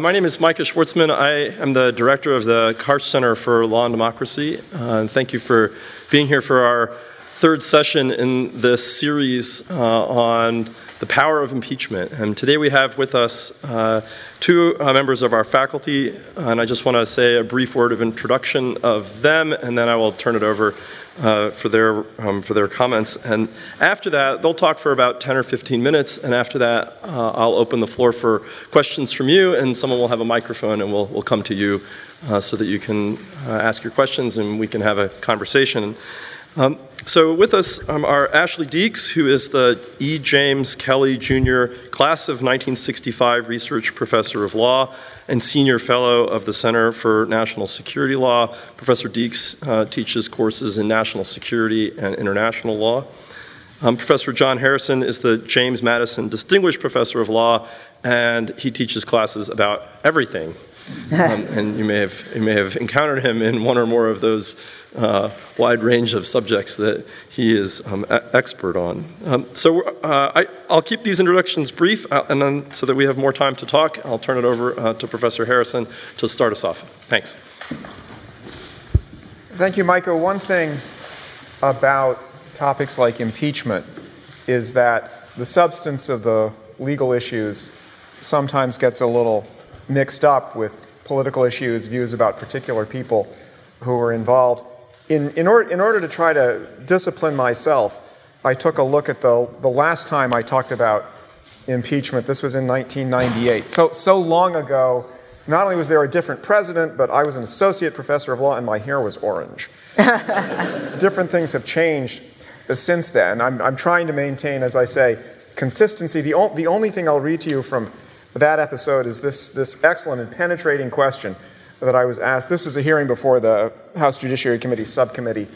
My name is Micah Schwartzman. I am the director of the Karsh Center for Law and Democracy. Uh, and thank you for being here for our third session in this series uh, on the power of impeachment. And today we have with us uh, two uh, members of our faculty, and I just want to say a brief word of introduction of them, and then I will turn it over uh, for their um, for their comments. And after that, they'll talk for about 10 or 15 minutes. And after that, uh, I'll open the floor for questions from you, and someone will have a microphone, and we'll we'll come to you uh, so that you can uh, ask your questions, and we can have a conversation. Um, so with us um, are Ashley Deeks, who is the E. James Kelly Jr. Class of 1965 Research Professor of Law and Senior Fellow of the Center for National Security Law. Professor Deeks uh, teaches courses in national security and international law. Um, Professor John Harrison is the James Madison Distinguished Professor of Law, and he teaches classes about everything um, and you may have you may have encountered him in one or more of those uh, wide range of subjects that he is um, expert on. Um, so uh, I, will keep these introductions brief, uh, and then so that we have more time to talk, I'll turn it over uh, to Professor Harrison to start us off. Thanks. Thank you, Micah. One thing about topics like impeachment is that the substance of the legal issues sometimes gets a little mixed up with political issues, views about particular people who were involved. In, in, or, in order to try to discipline myself, I took a look at the, the last time I talked about impeachment. This was in 1998. So, so long ago, not only was there a different president, but I was an associate professor of law and my hair was orange. different things have changed since then. I'm, I'm trying to maintain, as I say, consistency. The, o- the only thing I'll read to you from that episode is this, this excellent and penetrating question that I was asked. This was a hearing before the House Judiciary Committee subcommittee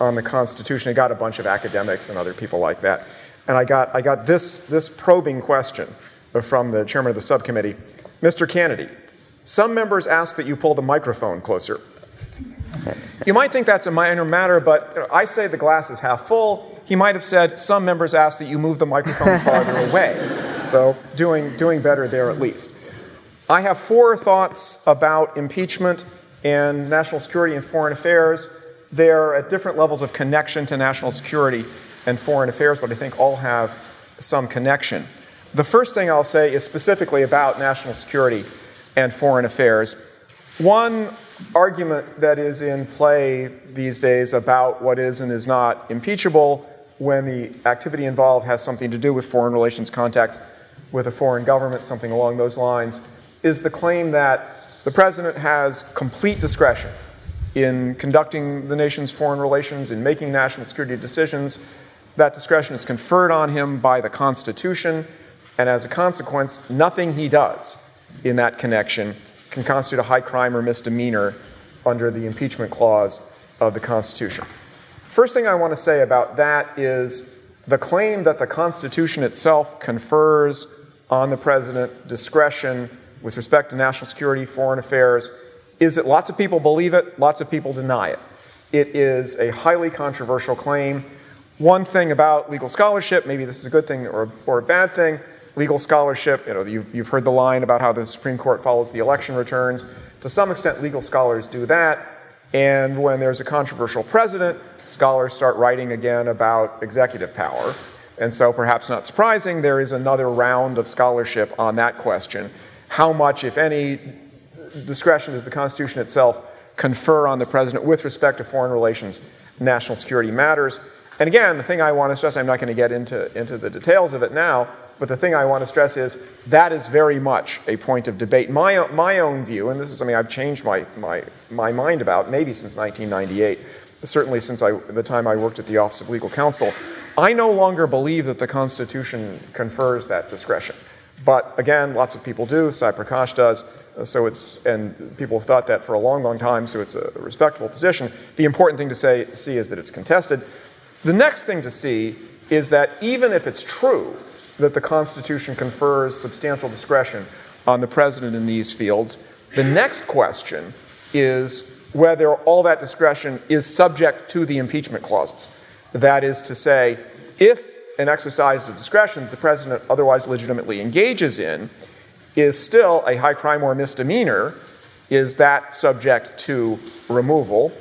on the Constitution. I got a bunch of academics and other people like that. And I got, I got this, this probing question from the chairman of the subcommittee Mr. Canady, some members ask that you pull the microphone closer. You might think that's a minor matter, but I say the glass is half full. He might have said, Some members ask that you move the microphone farther away. So, doing, doing better there at least. I have four thoughts about impeachment and national security and foreign affairs. They're at different levels of connection to national security and foreign affairs, but I think all have some connection. The first thing I'll say is specifically about national security and foreign affairs. One argument that is in play these days about what is and is not impeachable when the activity involved has something to do with foreign relations contacts with a foreign government, something along those lines, is the claim that the president has complete discretion in conducting the nation's foreign relations, in making national security decisions. That discretion is conferred on him by the Constitution, and as a consequence, nothing he does in that connection can constitute a high crime or misdemeanor under the impeachment clause of the Constitution. First thing I want to say about that is the claim that the Constitution itself confers on the president discretion with respect to national security, foreign affairs, is that lots of people believe it, lots of people deny it. It is a highly controversial claim. One thing about legal scholarship, maybe this is a good thing or, or a bad thing, legal scholarship, you know, you've, you've heard the line about how the Supreme Court follows the election returns. To some extent, legal scholars do that. And when there's a controversial president, scholars start writing again about executive power. And so, perhaps not surprising, there is another round of scholarship on that question. How much, if any, discretion does the Constitution itself confer on the president with respect to foreign relations, national security matters? And again, the thing I want to stress, I'm not going to get into, into the details of it now, but the thing I want to stress is that is very much a point of debate. My, my own view, and this is something I've changed my, my, my mind about maybe since 1998, certainly since I, the time I worked at the Office of Legal Counsel, I no longer believe that the Constitution confers that discretion. But again, lots of people do. Sai Prakash does. So it's, and people have thought that for a long, long time, so it's a respectable position. The important thing to say, see is that it's contested. The next thing to see is that even if it's true that the Constitution confers substantial discretion on the president in these fields, the next question is whether all that discretion is subject to the impeachment clauses. That is to say, if an exercise of discretion that the president otherwise legitimately engages in is still a high crime or misdemeanor, is that subject to removal?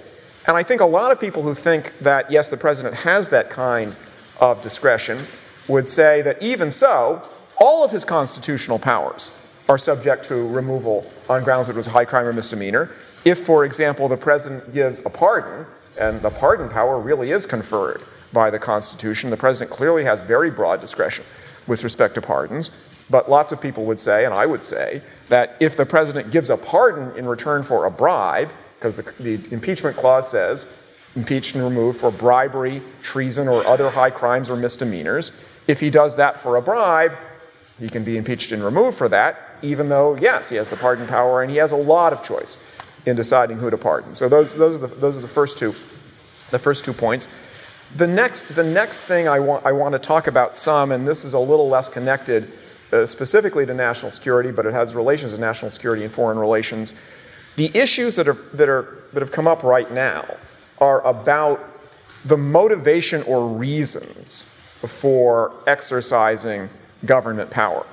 And I think a lot of people who think that, yes, the president has that kind of discretion would say that even so, all of his constitutional powers are subject to removal on grounds that it was a high crime or misdemeanor. If, for example, the president gives a pardon, and the pardon power really is conferred by the Constitution, the president clearly has very broad discretion with respect to pardons. But lots of people would say, and I would say, that if the president gives a pardon in return for a bribe, because the, the, impeachment clause says impeached and removed for bribery, treason, or other high crimes or misdemeanors, if he does that for a bribe, he can be impeached and removed for that, even though, yes, he has the pardon power and he has a lot of choice in deciding who to pardon. So those, those, are, the, those are the first two, the first two points. The next, the next thing I want, I want to talk about some, and this is a little less connected uh, specifically to national security, but it has relations to national security and foreign relations. The issues that, are, that, are, that have come up right now are about the motivation or reasons for exercising government power.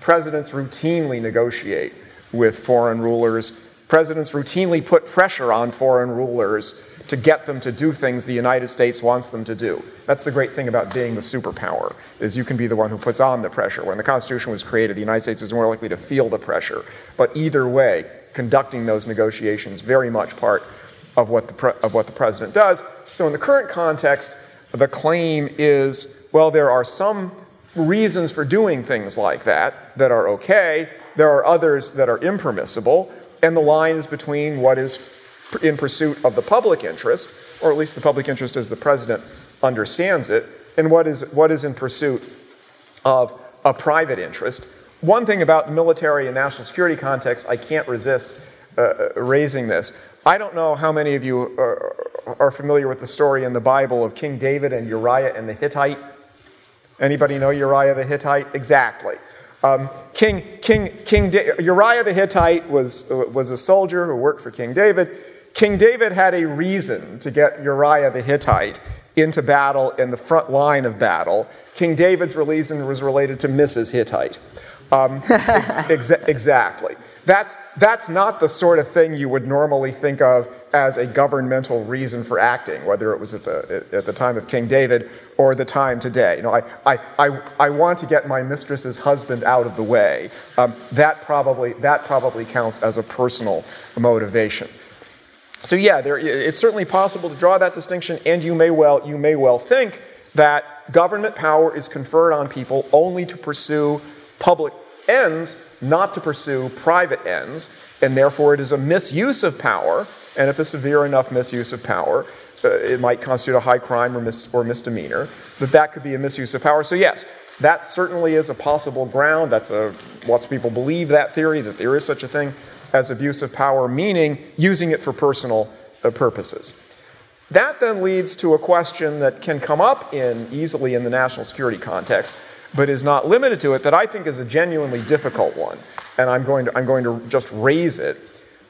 Presidents routinely negotiate with foreign rulers. Presidents routinely put pressure on foreign rulers to get them to do things the United States wants them to do. That's the great thing about being the superpower, is you can be the one who puts on the pressure. When the Constitution was created, the United States was more likely to feel the pressure. But either way, conducting those negotiations very much part of what the, of what the president does. So in the current context, the claim is, well, there are some reasons for doing things like that that are okay. There are others that are impermissible. And the line is between what is in pursuit of the public interest, or at least the public interest as the president understands it, and what is, what is in pursuit of a private interest. One thing about the military and national security context, I can't resist uh, uh raising this. I don't know how many of you are, are familiar with the story in the Bible of King David and Uriah and the Hittite. Anybody know Uriah the Hittite? Exactly. Um, King, King, King da- Uriah the Hittite was, was a soldier who worked for King David. King David had a reason to get Uriah the Hittite into battle in the front line of battle. King David's reason was related to Mrs. Hittite. Um, ex- ex- exactly. That's, that's not the sort of thing you would normally think of as a governmental reason for acting, whether it was at the, at the time of King David or the time today. You know, I, I, I, I want to get my mistress's husband out of the way. Um, that, probably, that probably counts as a personal motivation. So yeah, there, it's certainly possible to draw that distinction, and you may well you may well think that government power is conferred on people only to pursue public ends, not to pursue private ends, and therefore it is a misuse of power. And if a severe enough misuse of power, uh, it might constitute a high crime or, mis- or misdemeanor. That that could be a misuse of power. So yes, that certainly is a possible ground. That's a lots of people believe that theory that there is such a thing as abuse of power, meaning using it for personal uh, purposes. That then leads to a question that can come up in easily in the national security context, but is not limited to it, that I think is a genuinely difficult one. And I'm going to, I'm going to just raise it.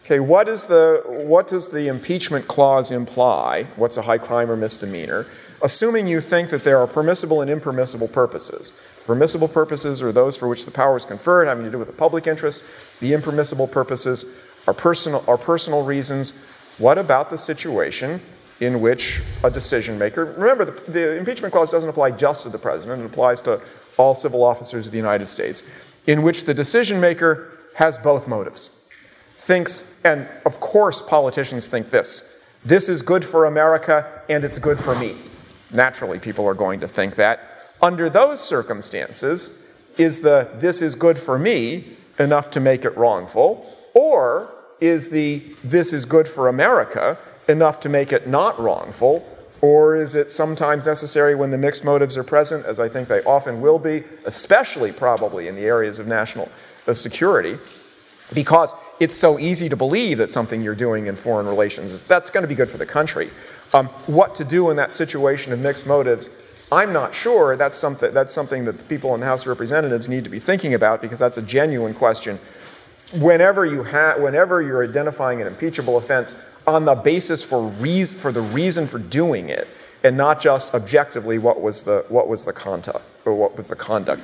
Okay, what, is the, what does the impeachment clause imply? What's a high crime or misdemeanor? Assuming you think that there are permissible and impermissible purposes. Permissible purposes are those for which the power is conferred, having to do with the public interest. The impermissible purposes are personal, are personal reasons. What about the situation in which a decision maker, remember, the, the impeachment clause doesn't apply just to the president, it applies to all civil officers of the United States, in which the decision maker has both motives. Thinks, and of course, politicians think this this is good for America and it's good for me. Naturally, people are going to think that. Under those circumstances, is the this is good for me enough to make it wrongful? Or is the this is good for America enough to make it not wrongful? Or is it sometimes necessary when the mixed motives are present, as I think they often will be, especially probably in the areas of national uh, security, because it's so easy to believe that something you're doing in foreign relations is that's going to be good for the country. Um, what to do in that situation of mixed motives I'm not sure that's something, that's something that the people in the House of Representatives need to be thinking about because that's a genuine question. Whenever, you ha- whenever you're identifying an impeachable offense on the basis for, reason, for the reason for doing it, and not just objectively what was the, what was the conduct or what was the conduct.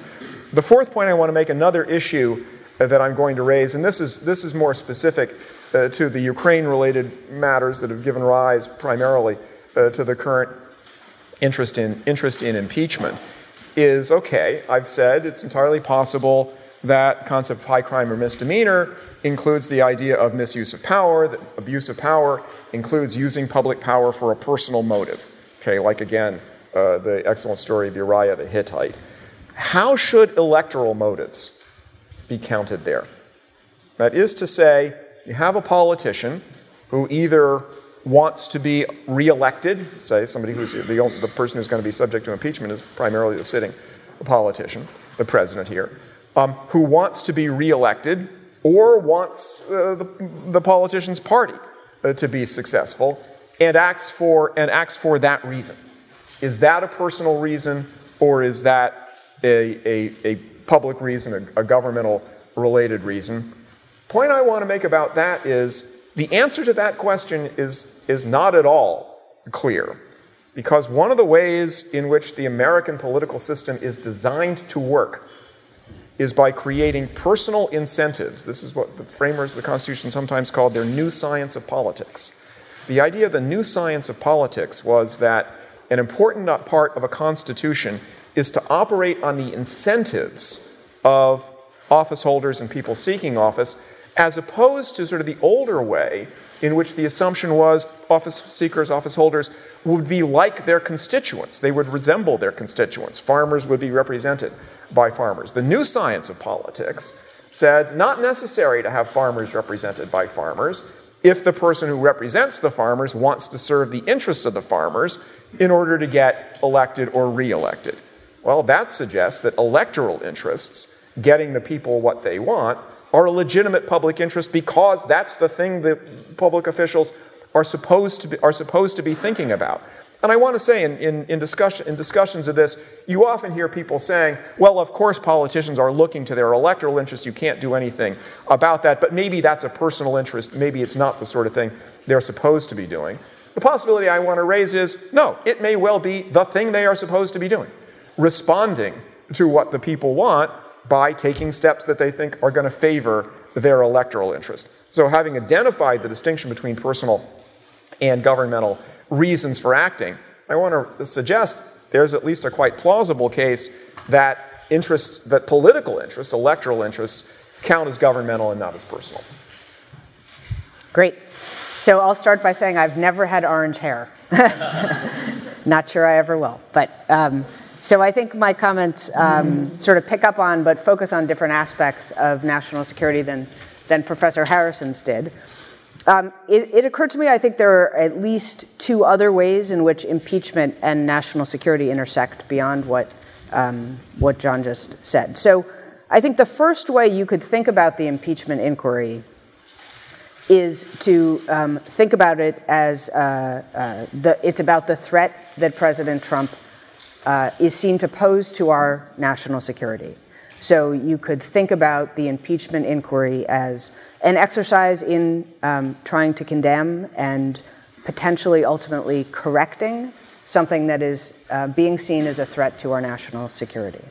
The fourth point I want to make, another issue that I'm going to raise, and this is, this is more specific uh, to the Ukraine related matters that have given rise primarily uh, to the current interest in, interest in impeachment, is okay, I've said it's entirely possible that concept of high crime or misdemeanor includes the idea of misuse of power, that abuse of power includes using public power for a personal motive. Okay, like again, uh, the excellent story of Uriah the Hittite. How should electoral motives be counted there? That is to say, you have a politician who either wants to be reelected, say somebody who's the, the person who's going to be subject to impeachment is primarily the sitting politician, the president here, um, who wants to be reelected or wants uh, the, the, politician's party uh, to be successful and acts for and acts for that reason. Is that a personal reason or is that a, a, a public reason, a, a governmental related reason? Point I want to make about that is the answer to that question is, is not at all clear. Because one of the ways in which the American political system is designed to work is by creating personal incentives. This is what the framers of the Constitution sometimes called their new science of politics. The idea of the new science of politics was that an important part of a Constitution is to operate on the incentives of office holders and people seeking office as opposed to sort of the older way in which the assumption was office seekers, office holders would be like their constituents. They would resemble their constituents. Farmers would be represented by farmers. The new science of politics said not necessary to have farmers represented by farmers if the person who represents the farmers wants to serve the interests of the farmers in order to get elected or reelected. Well, that suggests that electoral interests, getting the people what they want, are a legitimate public interest because that's the thing that public officials are supposed to be, are supposed to be thinking about. And I want to say in, in, in, discussion, in discussions of this, you often hear people saying, well, of course, politicians are looking to their electoral interests. You can't do anything about that, but maybe that's a personal interest. Maybe it's not the sort of thing they're supposed to be doing. The possibility I want to raise is no, it may well be the thing they are supposed to be doing, responding to what the people want by taking steps that they think are going to favor their electoral interest. So, having identified the distinction between personal and governmental reasons for acting, I want to suggest there's at least a quite plausible case that interests, that political interests, electoral interests, count as governmental and not as personal. Great. So I'll start by saying I've never had orange hair. not sure I ever will, but. Um, so I think my comments um, sort of pick up on, but focus on different aspects of national security than, than Professor Harrison's did. Um, it, it, occurred to me, I think there are at least two other ways in which impeachment and national security intersect beyond what, um, what John just said. So I think the first way you could think about the impeachment inquiry is to um, think about it as uh, uh, the, it's about the threat that President Trump uh, is seen to pose to our national security. So you could think about the impeachment inquiry as an exercise in um, trying to condemn and potentially ultimately correcting something that is uh, being seen as a threat to our national security.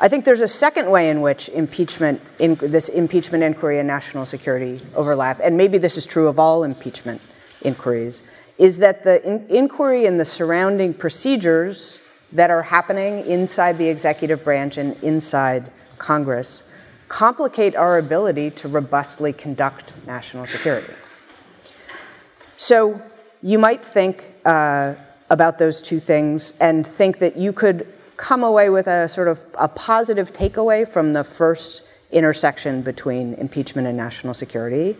I think there's a second way in which impeachment, in, this impeachment inquiry and national security overlap, and maybe this is true of all impeachment inquiries, is that the in- inquiry and the surrounding procedures that are happening inside the executive branch and inside Congress complicate our ability to robustly conduct national security. So you might think uh, about those two things and think that you could come away with a sort of a positive takeaway from the first intersection between impeachment and national security,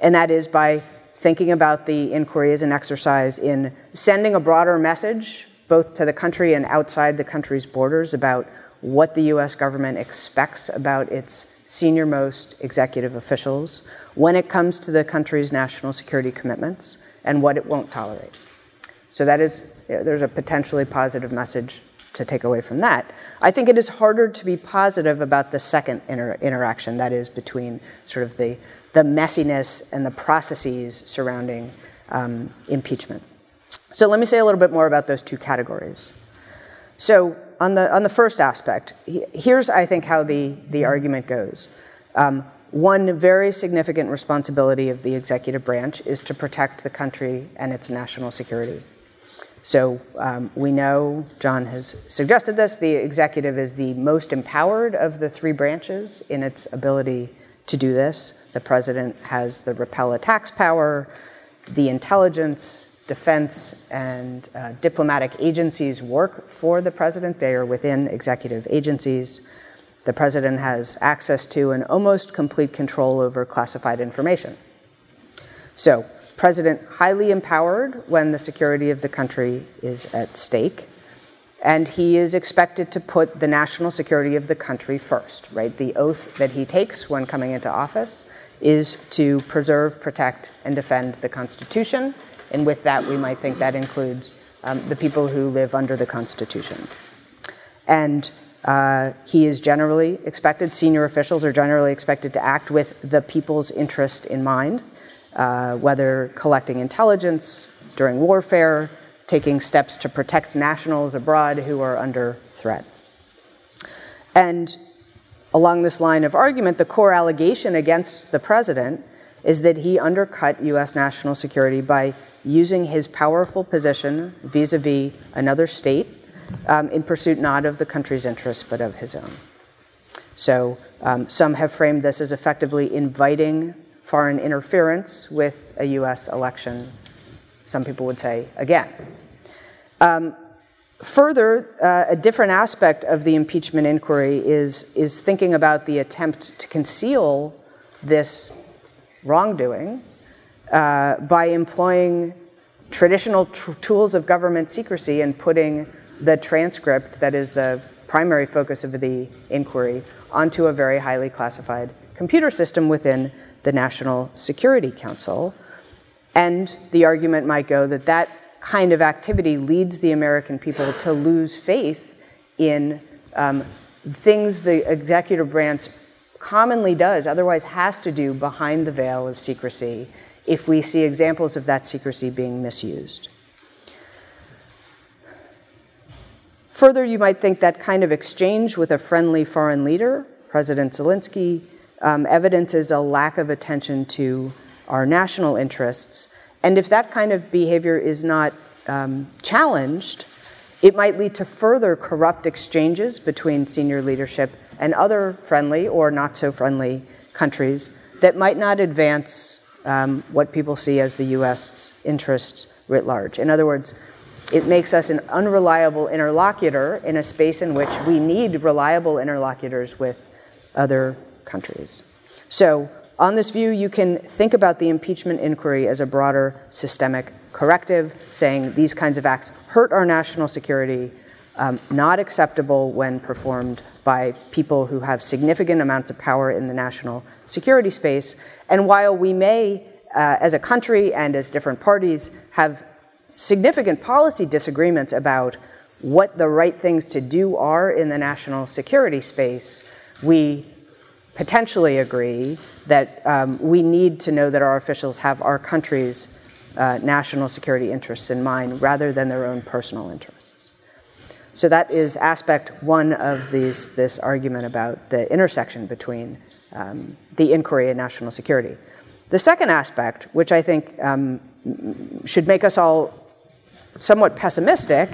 and that is by thinking about the inquiry as an exercise in sending a broader message, both to the country and outside the country's borders, about what the US government expects about its senior most executive officials when it comes to the country's national security commitments and what it won't tolerate. So that is, there's a potentially positive message to take away from that. I think it is harder to be positive about the second inter- interaction, that is between sort of the the messiness and the processes surrounding um, impeachment. So let me say a little bit more about those two categories. So on the, on the first aspect, here's, I think, how the, the argument goes. Um, one very significant responsibility of the executive branch is to protect the country and its national security. So um, we know, John has suggested this, the executive is the most empowered of the three branches in its ability to do this. The president has the repel attacks power, the intelligence, defense, and uh, diplomatic agencies work for the president. They are within executive agencies. The president has access to and almost complete control over classified information. So, president highly empowered when the security of the country is at stake and he is expected to put the national security of the country first, right? The oath that he takes when coming into office is to preserve, protect, and defend the Constitution. And with that, we might think that includes um, the people who live under the Constitution. And uh, he is generally expected, senior officials are generally expected to act with the people's interest in mind, uh, whether collecting intelligence during warfare, taking steps to protect nationals abroad who are under threat. And along this line of argument, the core allegation against the president is that he undercut US national security by using his powerful position vis a vis another state um, in pursuit not of the country's interests but of his own. So um, some have framed this as effectively inviting foreign interference with a US election. Some people would say again. Um, further, uh, a different aspect of the impeachment inquiry is, is thinking about the attempt to conceal this wrongdoing uh, by employing traditional tr- tools of government secrecy and putting the transcript, that is the primary focus of the inquiry, onto a very highly classified computer system within the National Security Council. And the argument might go that that kind of activity leads the American people to lose faith in um, things the executive branch commonly does, otherwise has to do behind the veil of secrecy if we see examples of that secrecy being misused. Further, you might think that kind of exchange with a friendly foreign leader, President Zelensky, um, evidences a lack of attention to our national interests and if that kind of behavior is not um, challenged, it might lead to further corrupt exchanges between senior leadership and other friendly or not so friendly countries that might not advance um, what people see as the US interests writ large. In other words, it makes us an unreliable interlocutor in a space in which we need reliable interlocutors with other countries. So, on this view, you can think about the impeachment inquiry as a broader systemic corrective, saying these kinds of acts hurt our national security, um, not acceptable when performed by people who have significant amounts of power in the national security space. And while we may, uh, as a country and as different parties, have significant policy disagreements about what the right things to do are in the national security space, we potentially agree that um, we need to know that our officials have our country's uh, national security interests in mind rather than their own personal interests. So that is aspect one of these, this argument about the intersection between um, the inquiry and national security. The second aspect, which I think um, should make us all somewhat pessimistic,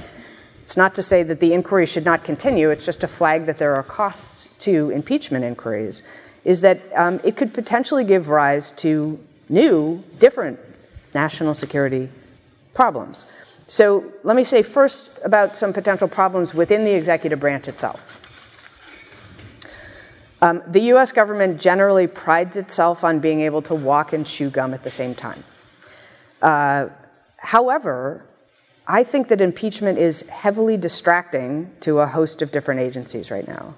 it's not to say that the inquiry should not continue, it's just a flag that there are costs to impeachment inquiries, is that um, it could potentially give rise to new, different national security problems. So let me say first about some potential problems within the executive branch itself. Um, the US government generally prides itself on being able to walk and chew gum at the same time. Uh, however, I think that impeachment is heavily distracting to a host of different agencies right now.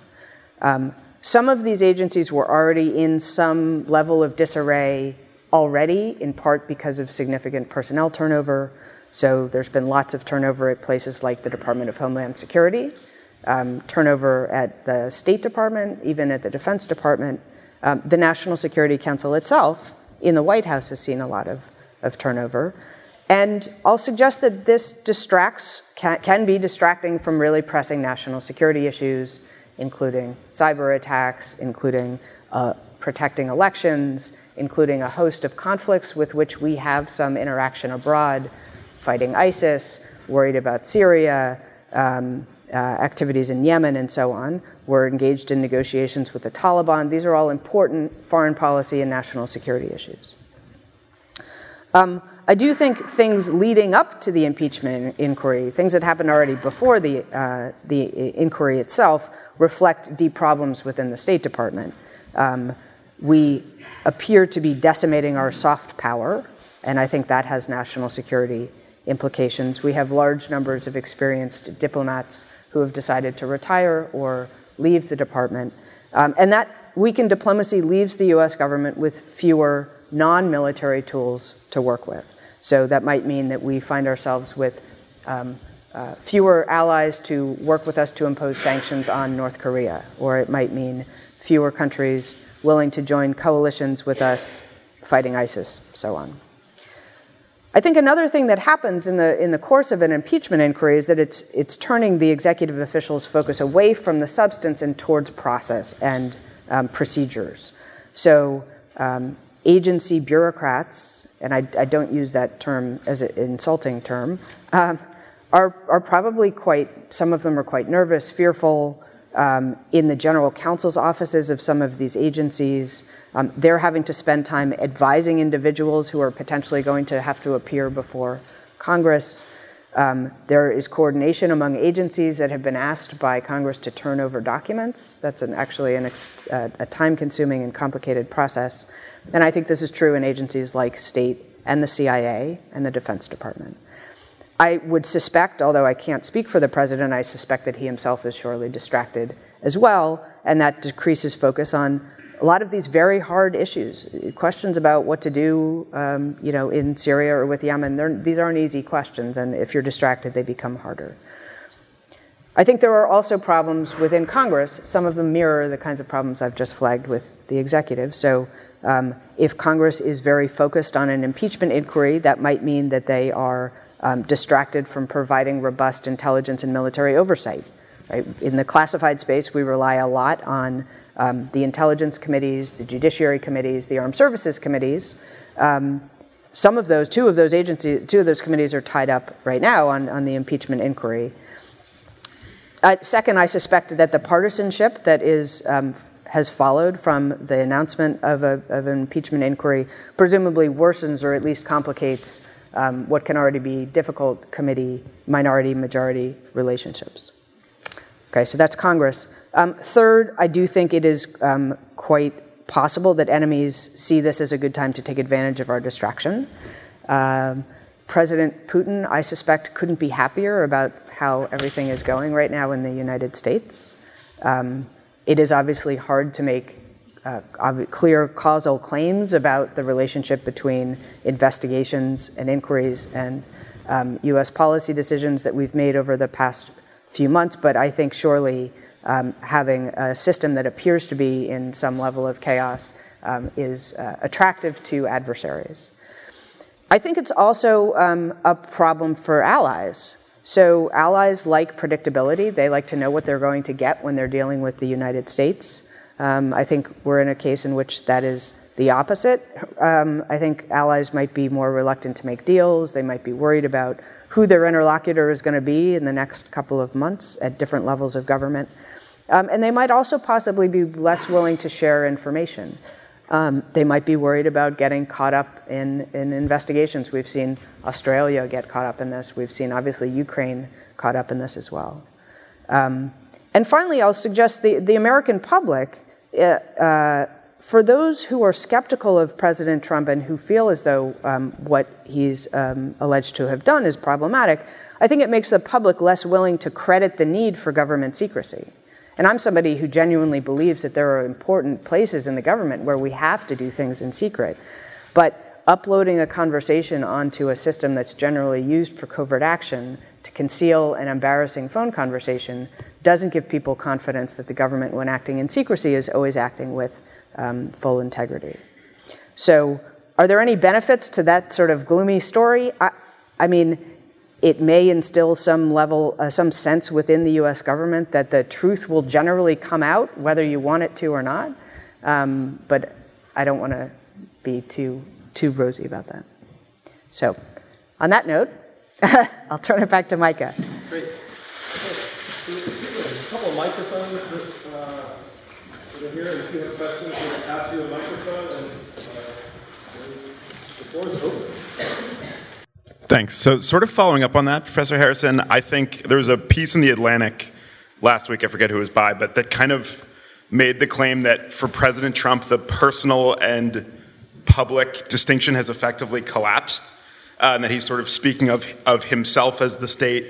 Um, some of these agencies were already in some level of disarray already, in part because of significant personnel turnover. So there's been lots of turnover at places like the Department of Homeland Security, um, turnover at the State Department, even at the Defense Department. Um, the National Security Council itself in the White House has seen a lot of, of turnover. And I'll suggest that this distracts, can, can be distracting from really pressing national security issues, including cyber attacks, including uh, protecting elections, including a host of conflicts with which we have some interaction abroad, fighting ISIS, worried about Syria, um, uh, activities in Yemen, and so on. We're engaged in negotiations with the Taliban. These are all important foreign policy and national security issues. Um, I do think things leading up to the impeachment inquiry, things that happened already before the, uh, the inquiry itself, reflect deep problems within the State Department. Um, we appear to be decimating our soft power, and I think that has national security implications. We have large numbers of experienced diplomats who have decided to retire or leave the department. Um, and that weakened diplomacy leaves the US government with fewer non military tools to work with. So that might mean that we find ourselves with um, uh, fewer allies to work with us to impose sanctions on North Korea, or it might mean fewer countries willing to join coalitions with us fighting ISIS, so on. I think another thing that happens in the, in the course of an impeachment inquiry is that it's, it's turning the executive official's focus away from the substance and towards process and um, procedures. So, um, agency bureaucrats, and I, I, don't use that term as an insulting term, um, are, are probably quite, some of them are quite nervous, fearful, um, in the general counsel's offices of some of these agencies. Um, they're having to spend time advising individuals who are potentially going to have to appear before Congress. Um, there is coordination among agencies that have been asked by Congress to turn over documents. That's an, actually an ex, uh, a time consuming and complicated process. And I think this is true in agencies like state and the CIA and the Defense Department. I would suspect, although I can't speak for the president, I suspect that he himself is surely distracted as well, and that decreases focus on a lot of these very hard issues. Questions about what to do, um, you know, in Syria or with Yemen. These aren't easy questions, and if you're distracted, they become harder. I think there are also problems within Congress. Some of them mirror the kinds of problems I've just flagged with the executive. So, um, if Congress is very focused on an impeachment inquiry, that might mean that they are um, distracted from providing robust intelligence and military oversight. Right? In the classified space, we rely a lot on um, the intelligence committees, the judiciary committees, the armed services committees. Um, some of those, two of those agencies, two of those committees are tied up right now on, on the impeachment inquiry. Uh, second, I suspect that the partisanship that is um, has followed from the announcement of, a, of an impeachment inquiry presumably worsens or at least complicates um, what can already be difficult committee minority majority relationships. Okay, so that's Congress. Um, third, I do think it is um, quite possible that enemies see this as a good time to take advantage of our distraction. Um, President Putin, I suspect, couldn't be happier about how everything is going right now in the United States. Um, it is obviously hard to make uh, clear causal claims about the relationship between investigations and inquiries and um, US policy decisions that we've made over the past few months, but I think surely um, having a system that appears to be in some level of chaos um, is uh, attractive to adversaries. I think it's also um, a problem for allies. So, allies like predictability, they like to know what they're going to get when they're dealing with the United States. Um, I think we're in a case in which that is the opposite. Um, I think allies might be more reluctant to make deals. They might be worried about who their interlocutor is going to be in the next couple of months at different levels of government. Um, and they might also possibly be less willing to share information. Um, they might be worried about getting caught up in, in investigations. We've seen Australia get caught up in this. We've seen, obviously, Ukraine caught up in this as well. Um, and finally, I'll suggest the, the American public uh, uh, for those who are skeptical of President Trump and who feel as though um, what he's um, alleged to have done is problematic, I think it makes the public less willing to credit the need for government secrecy. And I'm somebody who genuinely believes that there are important places in the government where we have to do things in secret. But uploading a conversation onto a system that's generally used for covert action to conceal an embarrassing phone conversation doesn't give people confidence that the government, when acting in secrecy, is always acting with um, full integrity. So, are there any benefits to that sort of gloomy story? I, I mean, it may instill some level, uh, some sense within the US government that the truth will generally come out, whether you want it to or not. Um, but I don't want to be too, too rosy about that. So, on that note, I'll turn it back to Micah. Great. A couple of microphones that, uh, are here, and if you have questions, we'll pass you a microphone, and uh, the floor is open. Thanks. So, sort of following up on that, Professor Harrison, I think there was a piece in the Atlantic last week, I forget who it was by, but that kind of made the claim that for President Trump, the personal and public distinction has effectively collapsed, uh, and that he's sort of speaking of, of himself as the state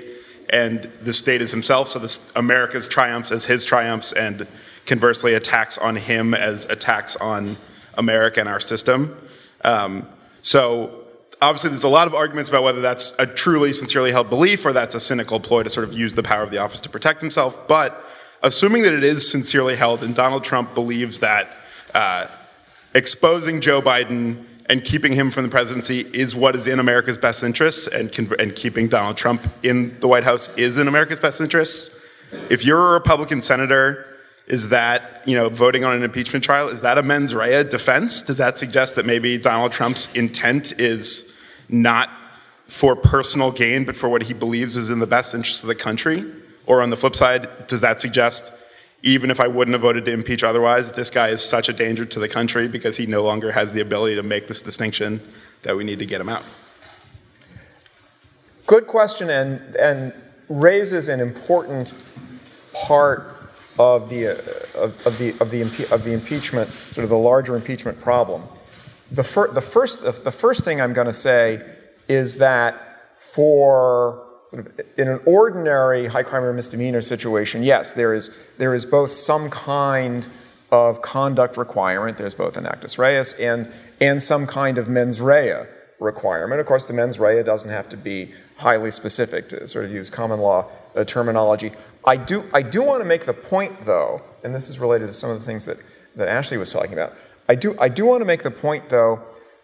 and the state as himself, so this, America's triumphs as his triumphs, and conversely, attacks on him as attacks on America and our system. Um, so, obviously there's a lot of arguments about whether that's a truly sincerely held belief or that's a cynical ploy to sort of use the power of the office to protect himself. But assuming that it is sincerely held and donald trump believes that uh, exposing joe biden and keeping him from the presidency is what is in america's best interests and, and keeping donald trump in the white house is in america's best interests if you're a republican senator is that, you know, voting on an impeachment trial, is that a mens rea defense? Does that suggest that maybe Donald Trump's intent is not for personal gain, but for what he believes is in the best interest of the country? Or on the flip side, does that suggest even if I wouldn't have voted to impeach otherwise, this guy is such a danger to the country because he no longer has the ability to make this distinction that we need to get him out? Good question, and, and raises an important part of the, uh, of, of, the, of, the, impe- of the impeachment, sort of the larger impeachment problem. The, fir- the, first, the first thing I'm going to say is that for sort of in an ordinary high crime or misdemeanor situation, yes, there is, there is both some kind of conduct requirement, there's both an actus reus and, and some kind of mens rea requirement. Of course, the mens rea doesn't have to be highly specific to sort of use common law uh, terminology. I do, I do want to make the point, though, and this is related to some of the things that, that Ashley was talking about. I do, I do want to make the point, though,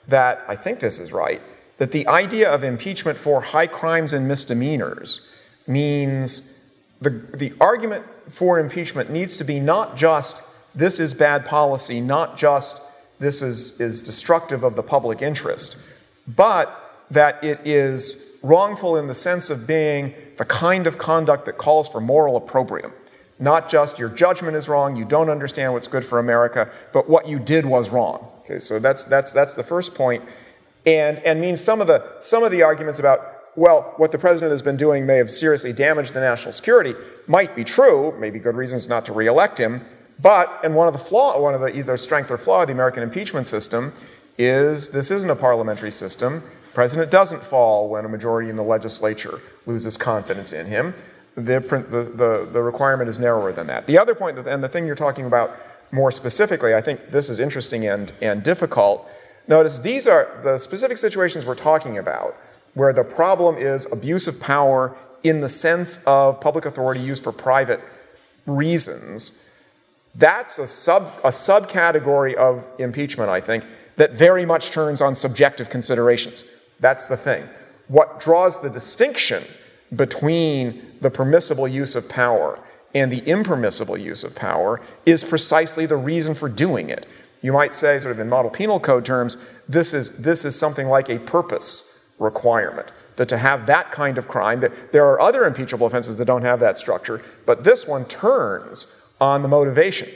that I think this is right, that the idea of impeachment for high crimes and misdemeanors means the, the argument for impeachment needs to be not just this is bad policy, not just this is, is destructive of the public interest, but that it is wrongful in the sense of being the kind of conduct that calls for moral opprobrium. Not just your judgment is wrong, you don't understand what's good for America, but what you did was wrong. Okay, so that's, that's, that's the first point. And, and means some of, the, some of the arguments about, well, what the president has been doing may have seriously damaged the national security might be true, maybe good reasons not to reelect him, but, and one of the flaw, one of the either strength or flaw of the American impeachment system is this isn't a parliamentary system. President doesn't fall when a majority in the legislature loses confidence in him. The, the, the, the requirement is narrower than that. The other point, and the thing you're talking about more specifically, I think this is interesting and, and difficult. Notice these are the specific situations we're talking about where the problem is abuse of power in the sense of public authority used for private reasons. That's a, sub, a subcategory of impeachment, I think, that very much turns on subjective considerations. That's the thing. What draws the distinction between the permissible use of power and the impermissible use of power is precisely the reason for doing it. You might say, sort of in model penal code terms, this is, this is something like a purpose requirement. That to have that kind of crime, that there are other impeachable offenses that don't have that structure, but this one turns on the motivation.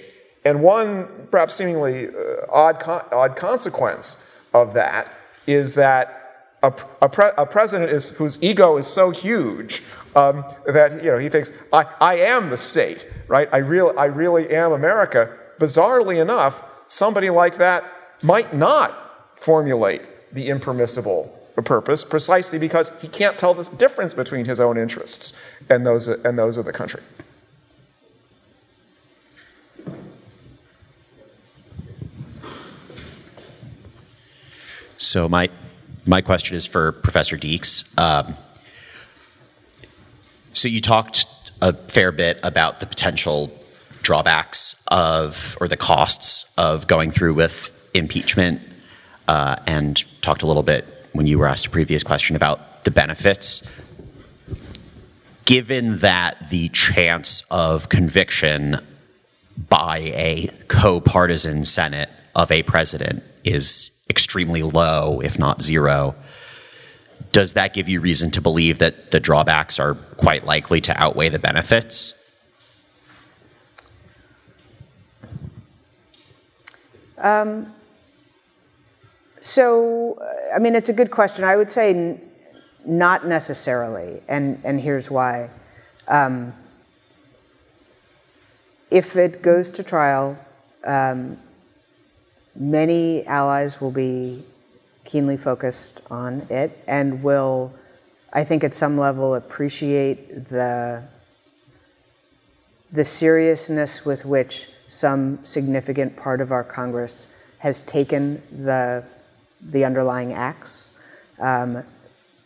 And one perhaps seemingly uh, odd, odd consequence of that is that a, a, pre, a president is, whose ego is so huge um, that you know, he thinks, I, I am the state, right? I, real, I really am America. Bizarrely enough, somebody like that might not formulate the impermissible purpose precisely because he can't tell the difference between his own interests and those, and those of the country. So my my question is for Professor Deeks. Um, so you talked a fair bit about the potential drawbacks of, or the costs of going through with impeachment, uh, and talked a little bit when you were asked a previous question about the benefits. Given that the chance of conviction by a co partisan Senate of a president is extremely low, if not zero, does that give you reason to believe that the drawbacks are quite likely to outweigh the benefits? Um, so, I mean, it's a good question. I would say n- not necessarily, and, and here's why. Um, if it goes to trial, um, many allies will be keenly focused on it and will, I think, at some level appreciate the, the seriousness with which some significant part of our Congress has taken the, the underlying acts. Um,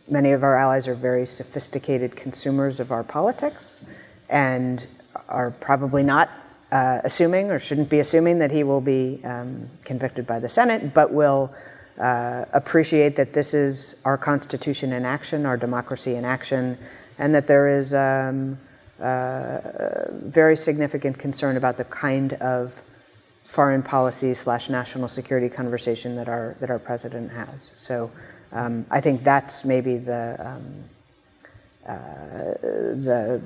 many of our allies are very sophisticated consumers of our politics and are probably not uh, assuming or shouldn't be assuming that he will be um, convicted by the Senate, but will uh, appreciate that this is our Constitution in action, our democracy in action, and that there is um, uh, very significant concern about the kind of foreign policy slash national security conversation that our that our president has. So um, I think that's maybe the um, uh, the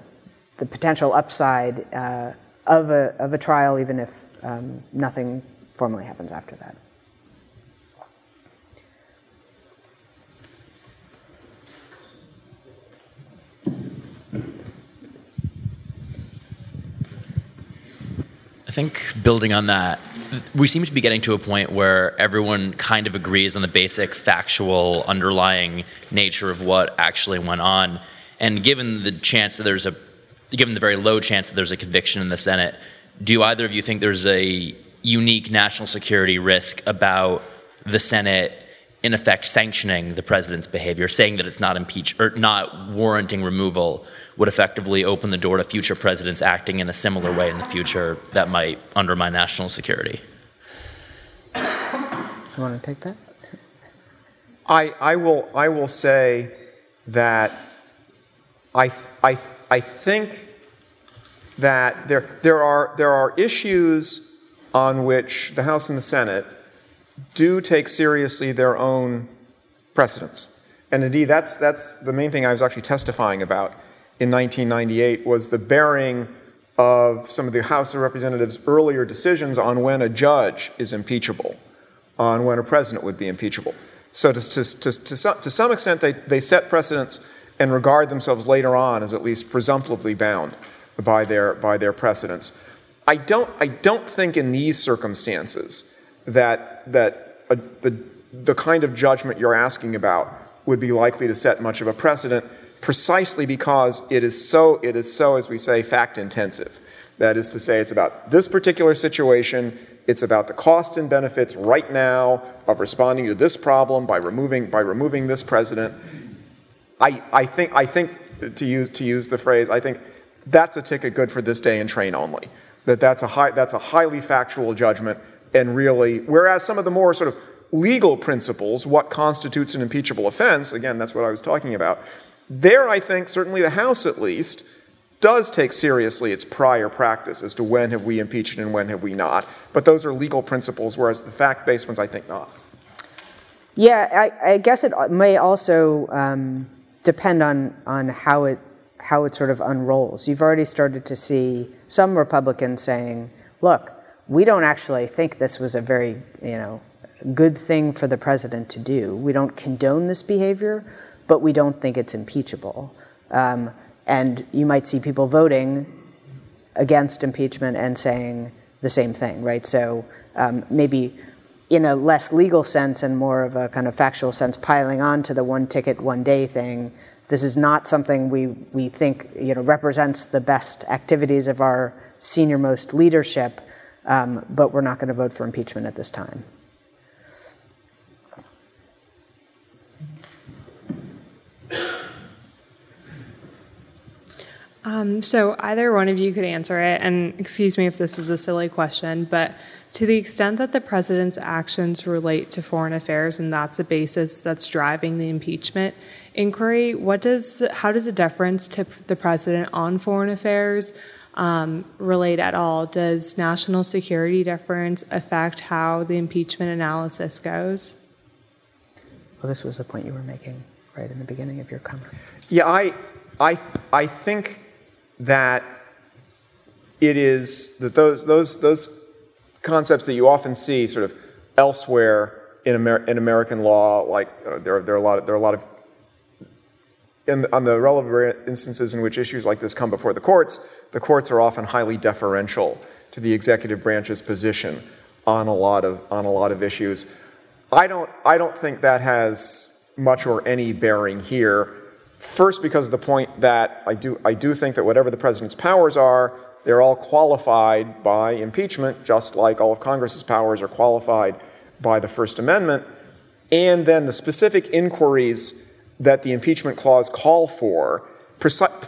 the potential upside uh, of a of a trial, even if um, nothing formally happens after that. I think building on that, we seem to be getting to a point where everyone kind of agrees on the basic factual underlying nature of what actually went on. And given the chance that there's a, given the very low chance that there's a conviction in the Senate, do either of you think there's a unique national security risk about the Senate in effect sanctioning the president's behavior, saying that it's not impeach or not warranting removal would effectively open the door to future presidents acting in a similar way in the future that might undermine national security. You want to take that? I, I, will, I will say that I, I, I think that there, there, are, there are issues on which the House and the Senate do take seriously their own precedents. And indeed, that's, that's the main thing I was actually testifying about in 1998 was the bearing of some of the House of Representatives' earlier decisions on when a judge is impeachable, on when a president would be impeachable. So, to, to, to, to, some, to some extent, they, they set precedents and regard themselves later on as at least presumptively bound by their, by their precedents. I don't, I don't think in these circumstances that, that a, the, the kind of judgment you're asking about would be likely to set much of a precedent precisely because it is so, it is so, as we say, fact intensive. That is to say, it's about this particular situation, it's about the costs and benefits right now of responding to this problem by removing, by removing this president. I, I, think, I think, to use, to use the phrase, I think that's a ticket good for this day and train only. That that's a, high, that's a highly factual judgment and really, whereas some of the more sort of legal principles, what constitutes an impeachable offense, again, that's what I was talking about, there, I think, certainly the House at least, does take seriously its prior practice as to when have we impeached and when have we not. But those are legal principles, whereas the fact based ones, I think not. Yeah, I, I guess it may also um, depend on, on how, it, how it sort of unrolls. You've already started to see some Republicans saying, look, we don't actually think this was a very, you know, good thing for the president to do. We don't condone this behavior, but we don't think it's impeachable. Um, and you might see people voting against impeachment and saying the same thing, right? So um, maybe in a less legal sense and more of a kind of factual sense, piling on to the one ticket, one day thing. This is not something we, we think you know, represents the best activities of our senior most leadership, um, but we're not going to vote for impeachment at this time. Um, so either one of you could answer it, and excuse me if this is a silly question, but To the extent that the president's actions relate to foreign affairs and that's the basis that's driving the impeachment inquiry, what does how does the deference to the president on foreign affairs um, relate at all? Does national security deference affect how the impeachment analysis goes? Well, this was the point you were making right in the beginning of your comment. Yeah, I, I, I think that it is that those those those concepts that you often see sort of elsewhere in, Amer- in American law, like uh, there, there, are a lot of, there are a lot of, in, on the relevant instances in which issues like this come before the courts, the courts are often highly deferential to the executive branch's position on a lot of, on a lot of issues. I don't, I don't think that has much or any bearing here. First, because of the point that I do, I do think that whatever the president's powers are, they're all qualified by impeachment, just like all of Congress's powers are qualified by the First Amendment. And then the specific inquiries that the impeachment clause call for,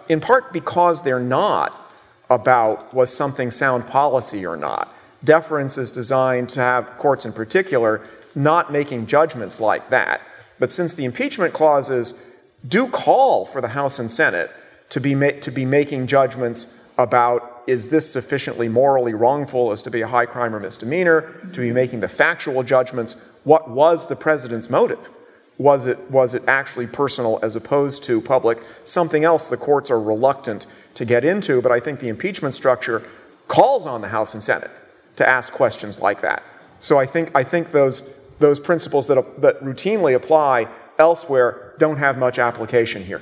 in part because they're not about was something sound policy or not. Deference is designed to have courts in particular not making judgments like that. But since the impeachment clauses do call for the House and Senate to be, ma- to be making judgments about is this sufficiently morally wrongful as to be a high crime or misdemeanor, to be making the factual judgments. What was the president's motive? Was it, was it actually personal as opposed to public? Something else the courts are reluctant to get into, but I think the impeachment structure calls on the House and Senate to ask questions like that. So I think, I think those, those principles that, that routinely apply elsewhere don't have much application here.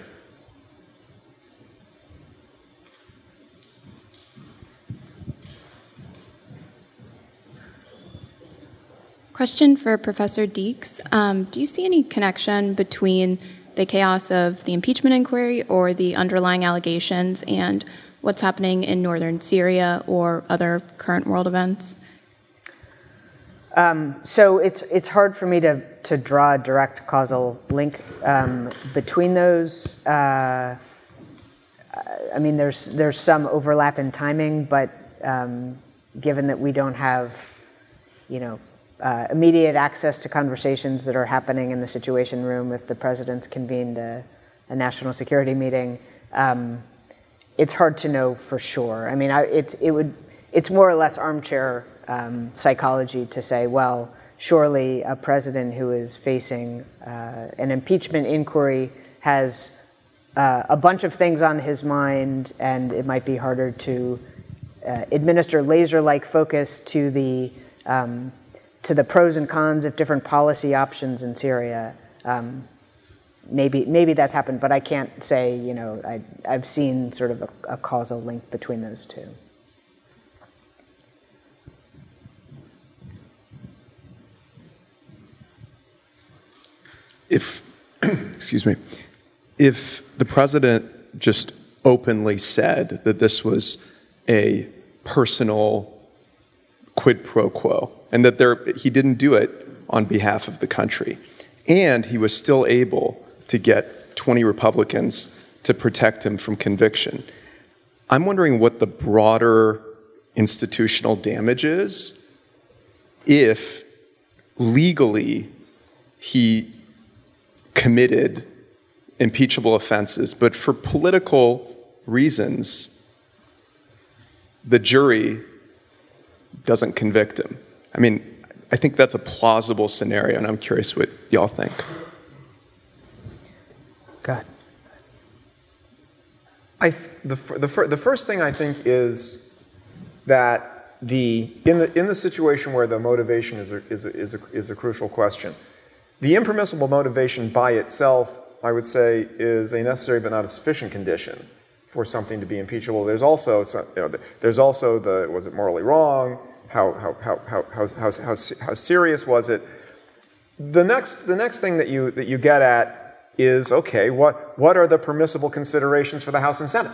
Question for Professor Deeks. Um, do you see any connection between the chaos of the impeachment inquiry or the underlying allegations and what's happening in northern Syria or other current world events? Um, so it's it's hard for me to to draw a direct causal link um, between those. Uh, I mean, there's there's some overlap in timing, but um, given that we don't have, you know, uh, immediate access to conversations that are happening in the Situation Room if the president's convened a, a national security meeting. Um, it's hard to know for sure. I mean, I, it, it would, it's more or less armchair um, psychology to say, well, surely a president who is facing uh, an impeachment inquiry has uh, a bunch of things on his mind, and it might be harder to uh, administer laser like focus to the um, to the pros and cons of different policy options in Syria. Um, maybe maybe that's happened, but I can't say. You know, I, I've seen sort of a, a causal link between those two. If, excuse me, if the president just openly said that this was a personal quid pro quo and that there, he didn't do it on behalf of the country. And he was still able to get 20 Republicans to protect him from conviction. I'm wondering what the broader institutional damage is if legally he committed impeachable offenses, but for political reasons, the jury doesn't convict him. I mean, I think that's a plausible scenario, and I'm curious what y'all think. God. I the, the, the first thing I think is that the, in, the, in the situation where the motivation is a, is, a, is, a, is a crucial question, the impermissible motivation by itself, I would say, is a necessary but not a sufficient condition for something to be impeachable. There's also, you know, there's also the was it morally wrong? How, how, how, how, how, how, how, how serious was it? The next, the next thing that you, that you get at is okay, what, what are the permissible considerations for the House and Senate?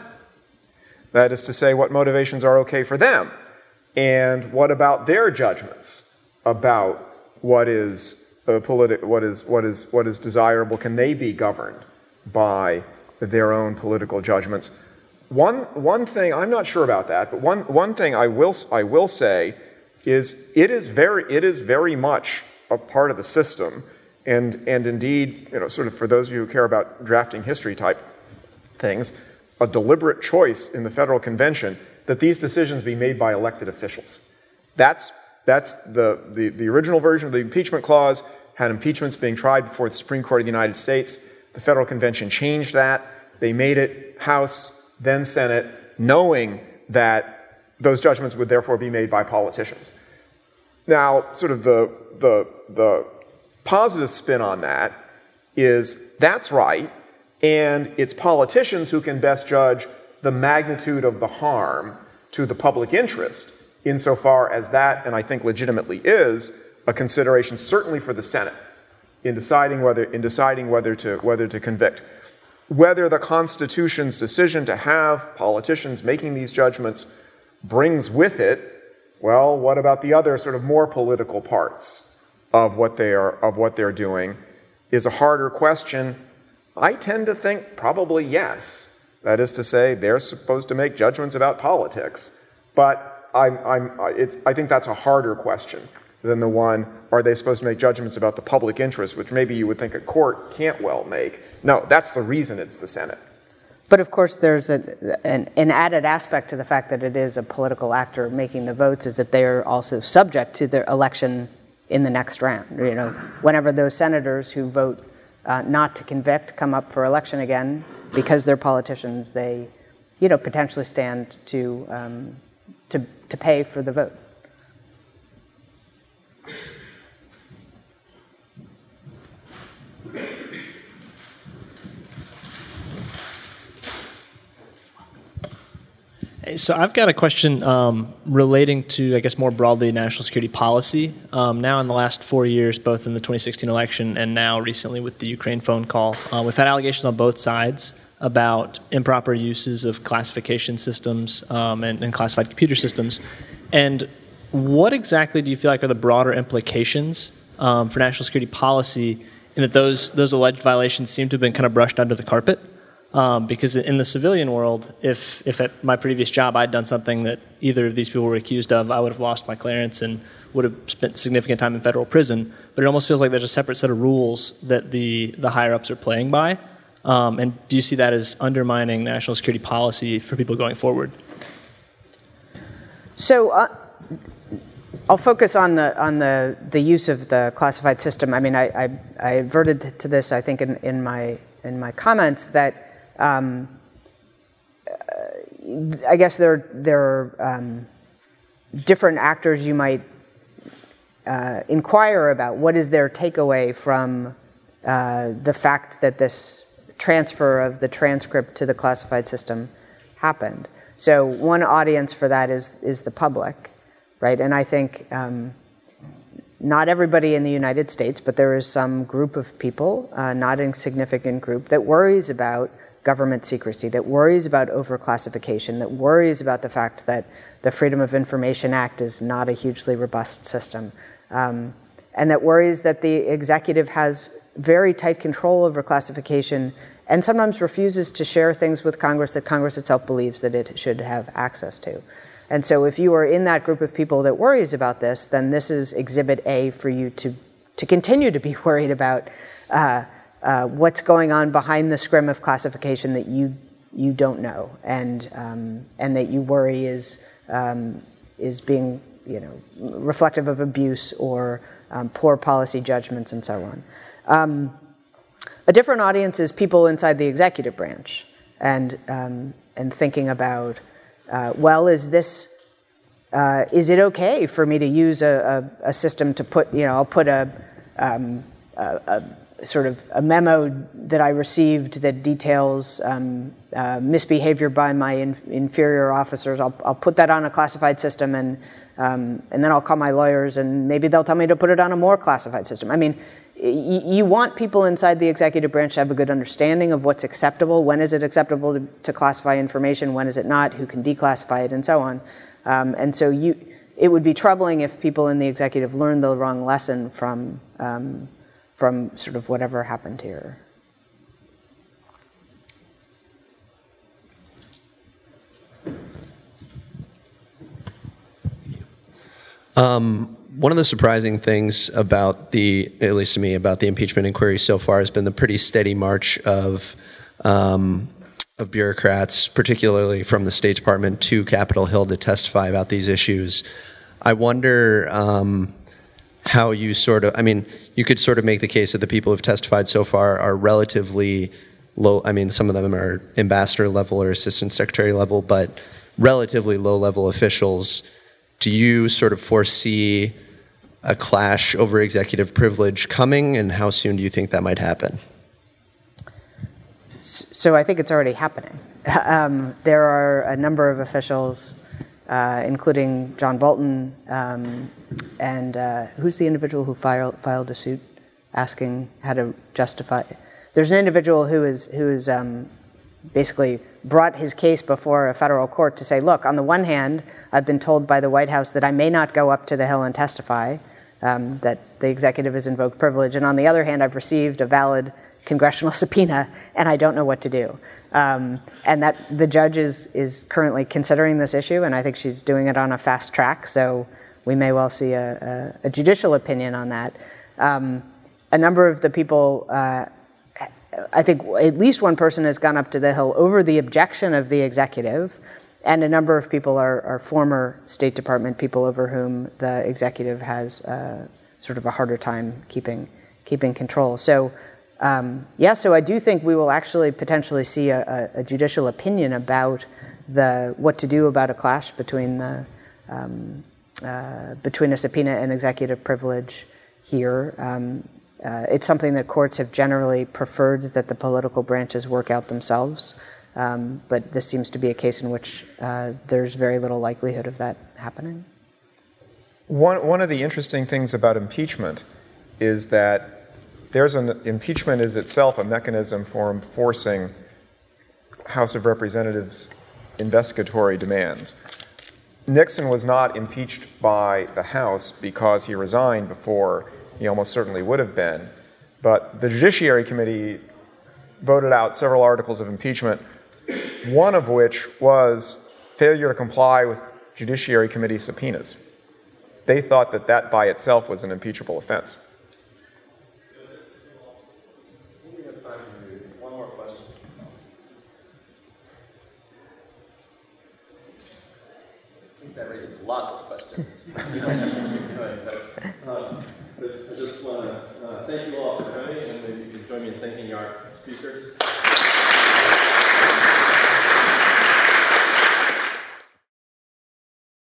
That is to say, what motivations are okay for them? And what about their judgments about what is, uh, politi- what is, what is, what is desirable? Can they be governed by their own political judgments? One, one thing, I'm not sure about that, but one, one thing I will, I will say is it is very it is very much a part of the system, and and indeed, you know, sort of for those of you who care about drafting history type things, a deliberate choice in the federal convention that these decisions be made by elected officials. That's that's the, the, the original version of the impeachment clause had impeachments being tried before the Supreme Court of the United States. The federal convention changed that. They made it House, then Senate, knowing that those judgments would therefore be made by politicians. Now, sort of the, the, the positive spin on that is that's right, and it's politicians who can best judge the magnitude of the harm to the public interest, insofar as that, and I think legitimately is, a consideration certainly for the Senate in deciding whether, in deciding whether, to, whether to convict. Whether the Constitution's decision to have politicians making these judgments brings with it, well, what about the other sort of more political parts of what they are, of what they're doing, is a harder question. I tend to think probably yes. That is to say, they're supposed to make judgments about politics. But I'm, I'm, I think that's a harder question than the one, are they supposed to make judgments about the public interest, which maybe you would think a court can't well make. No, that's the reason it's the Senate. But of course, there's a, an, an, added aspect to the fact that it is a political actor making the votes, is that they are also subject to their election in the next round. You know, whenever those senators who vote uh, not to convict come up for election again, because they're politicians, they, you know, potentially stand to um, to to pay for the vote. So I've got a question um, relating to, I guess, more broadly national security policy. Um, now, in the last four years, both in the 2016 election and now recently with the Ukraine phone call, uh, we've had allegations on both sides about improper uses of classification systems um, and, and classified computer systems. And what exactly do you feel like are the broader implications um, for national security policy in that those those alleged violations seem to have been kind of brushed under the carpet? Um, because in the civilian world, if, if at my previous job I'd done something that either of these people were accused of, I would have lost my clearance and would have spent significant time in federal prison. But it almost feels like there's a separate set of rules that the, the higher ups are playing by. Um, and do you see that as undermining national security policy for people going forward? So uh, I'll focus on the on the, the use of the classified system. I mean, I, I, I adverted to this, I think, in, in my in my comments that um, I guess there, there are um, different actors you might uh, inquire about. What is their takeaway from uh, the fact that this transfer of the transcript to the classified system happened? So one audience for that is is the public, right? And I think um, not everybody in the United States, but there is some group of people, uh, not a significant group, that worries about government secrecy, that worries about overclassification, that worries about the fact that the Freedom of Information Act is not a hugely robust system, um, and that worries that the executive has very tight control over classification and sometimes refuses to share things with Congress that Congress itself believes that it should have access to. And so if you are in that group of people that worries about this, then this is exhibit A for you to, to continue to be worried about uh, uh, what's going on behind the scrim of classification that you you don't know and um, and that you worry is um, is being you know reflective of abuse or um, poor policy judgments and so on. Um, a different audience is people inside the executive branch and um, and thinking about uh, well is this uh, is it okay for me to use a, a, a, system to put you know I'll put a, um, a sort of a memo that I received that details um, uh, misbehavior by my in, inferior officers. I'll, I'll, put that on a classified system and, um, and then I'll call my lawyers and maybe they'll tell me to put it on a more classified system. I mean, y- you want people inside the executive branch to have a good understanding of what's acceptable, when is it acceptable to, to classify information, when is it not, who can declassify it, and so on. Um, and so you, it would be troubling if people in the executive learned the wrong lesson from um, from sort of whatever happened here. Um, one of the surprising things about the, at least to me, about the impeachment inquiry so far has been the pretty steady march of um, of bureaucrats, particularly from the State Department, to Capitol Hill to testify about these issues. I wonder um, how you sort of, I mean, you could sort of make the case that the people who've testified so far are relatively low. I mean, some of them are ambassador level or assistant secretary level, but relatively low level officials. Do you sort of foresee a clash over executive privilege coming, and how soon do you think that might happen? So I think it's already happening. Um, there are a number of officials, uh, including John Bolton, um, and uh, who's the individual who filed, filed a suit asking how to justify. There's an individual who is who is um, basically brought his case before a federal court to say, look, on the one hand, I've been told by the White House that I may not go up to the Hill and testify, um, that the executive has invoked privilege, and on the other hand, I've received a valid congressional subpoena, and I don't know what to do. Um, and that the judge is, is currently considering this issue, and I think she's doing it on a fast track, so we may well see a, a, a judicial opinion on that. Um, a number of the people, uh, I think at least one person has gone up to the Hill over the objection of the executive, and a number of people are, are former State Department people over whom the executive has uh, sort of a harder time keeping, keeping control. So um, yeah, so I do think we will actually potentially see a, a, judicial opinion about the what to do about a clash between the um, uh, between a subpoena and executive privilege here. Um, uh, it's something that courts have generally preferred that the political branches work out themselves, um, but this seems to be a case in which uh, there's very little likelihood of that happening. One, one of the interesting things about impeachment is that there's an impeachment is itself a mechanism for enforcing House of Representatives investigatory demands. Nixon was not impeached by the House because he resigned before he almost certainly would have been. But the Judiciary Committee voted out several articles of impeachment, one of which was failure to comply with Judiciary Committee subpoenas. They thought that that by itself was an impeachable offense. that raises lots of questions. but I just want to uh, thank you all